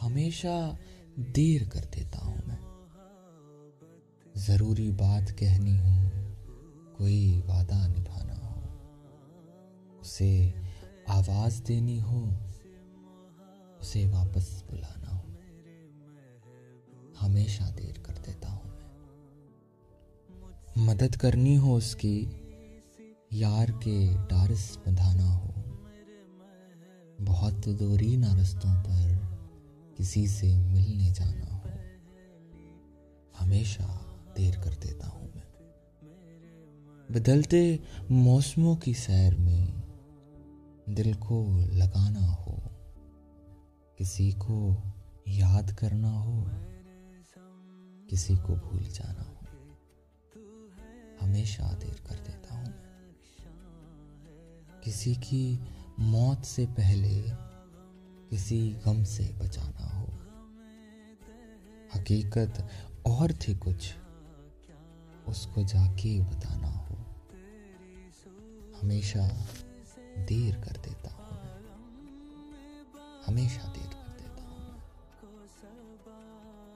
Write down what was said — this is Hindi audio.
हमेशा देर कर देता हूँ मैं। ज़रूरी बात कहनी हो, कोई वादा निभाना हो, उसे आवाज़ देनी हो, उसे वापस बुलाना हो, हमेशा देर कर देता हूँ मैं। मदद करनी हो उसकी, यार के डारस बंधाना हो, बहुत दूरी ना रस्तों पर किसी से मिलने जाना हो हमेशा देर कर देता हूँ मैं। बदलते मौसमों की सैर में दिल को लगाना हो, किसी को याद करना हो, किसी को भूल जाना हो, हमेशा देर कर देता हूँ मैं। किसी की मौत से पहले किसी गम से बचाना हकीकत और थी कुछ, उसको जाके बताना हो। हमेशा देर कर देता हूँ। हमेशा देर।